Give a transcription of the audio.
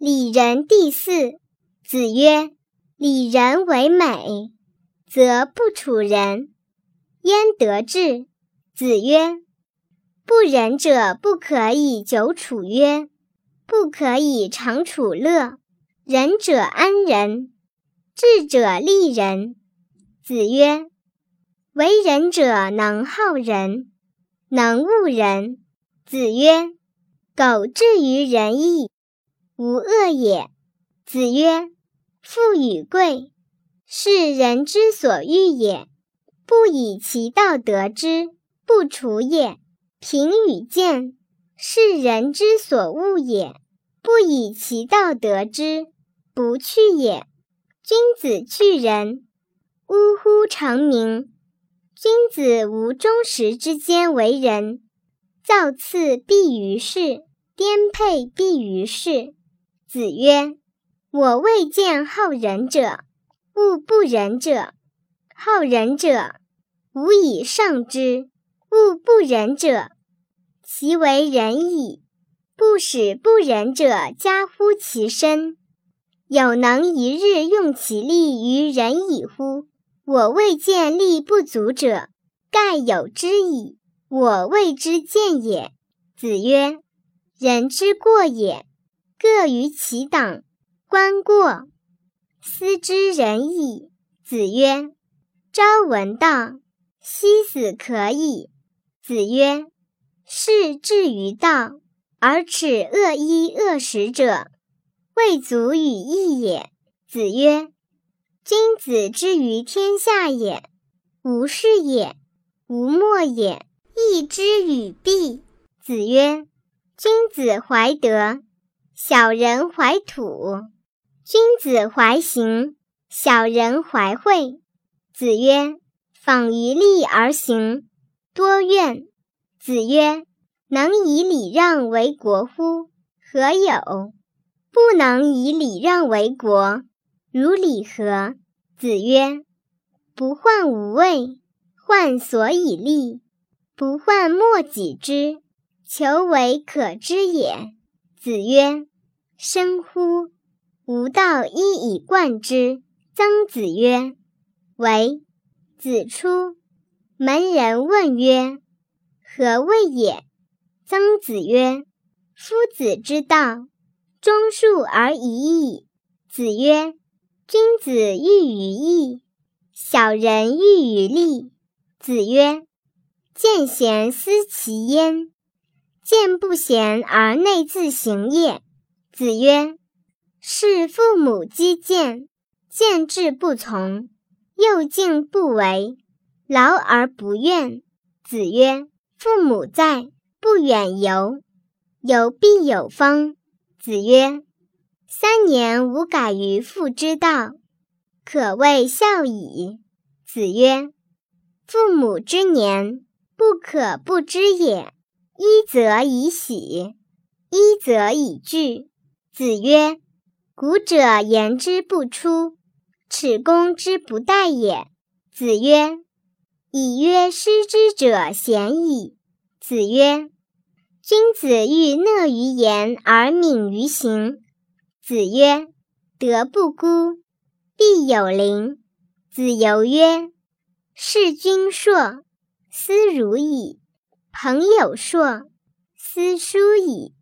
礼仁第四。子曰：“礼仁为美，则不处人，焉得志？”子曰：“不仁者不可以久处约，不可以长处乐。仁者安仁，智者利人。”子曰：“为人者能好人，能恶人。”子曰：“苟志于仁义，无恶也。”子曰。富与贵，是人之所欲也，不以其道得之，不处也；贫与贱，是人之所恶也，不以其道得之，不去也。君子去仁，呜呼！成名。君子无忠实之间为人，造次必于世，颠沛必于世。子曰。我未见好仁者，恶不仁者。好仁者，无以胜之；恶不仁者，其为仁矣。不使不仁者加乎其身，有能一日用其力于仁矣乎？我未见力不足者，盖有之矣。我未之见也。子曰：人之过也，各于其党。观过，斯之仁矣。子曰：“朝闻道，夕死可矣。”子曰：“士志于道，而耻恶衣恶食者，未足与义也。”子曰：“君子之于天下也，无事也，无莫也，义之与弊。”子曰：“君子怀德，小人怀土。”君子怀行，小人怀惠。子曰：“访于利而行，多怨。”子曰：“能以礼让为国乎？何有？不能以礼让为国，如礼何？”子曰：“不患无位，患所以立；不患莫己知，求为可知也。”子曰：“深乎！”吾道一以贯之。曾子曰：“为。”子出门，人问曰：“何谓也？”曾子曰：“夫子之道，忠恕而已矣。”子曰：“君子喻于义，小人喻于利。”子曰：“见贤思齐焉，见不贤而内自省也。”子曰。是父母积谏，见志不从，又敬不为，劳而不怨。子曰：“父母在，不远游，游必有方。”子曰：“三年无改于父之道，可谓孝矣。”子曰：“父母之年，不可不知也。一则以喜，一则以惧。”子曰。古者言之不出，耻攻之不殆也。子曰：“以曰失之者贤矣。”子曰：“君子欲讷于言而敏于行。”子曰：“德不孤，必有邻。”子游曰：“事君硕，斯如矣；朋友硕，斯疏矣。”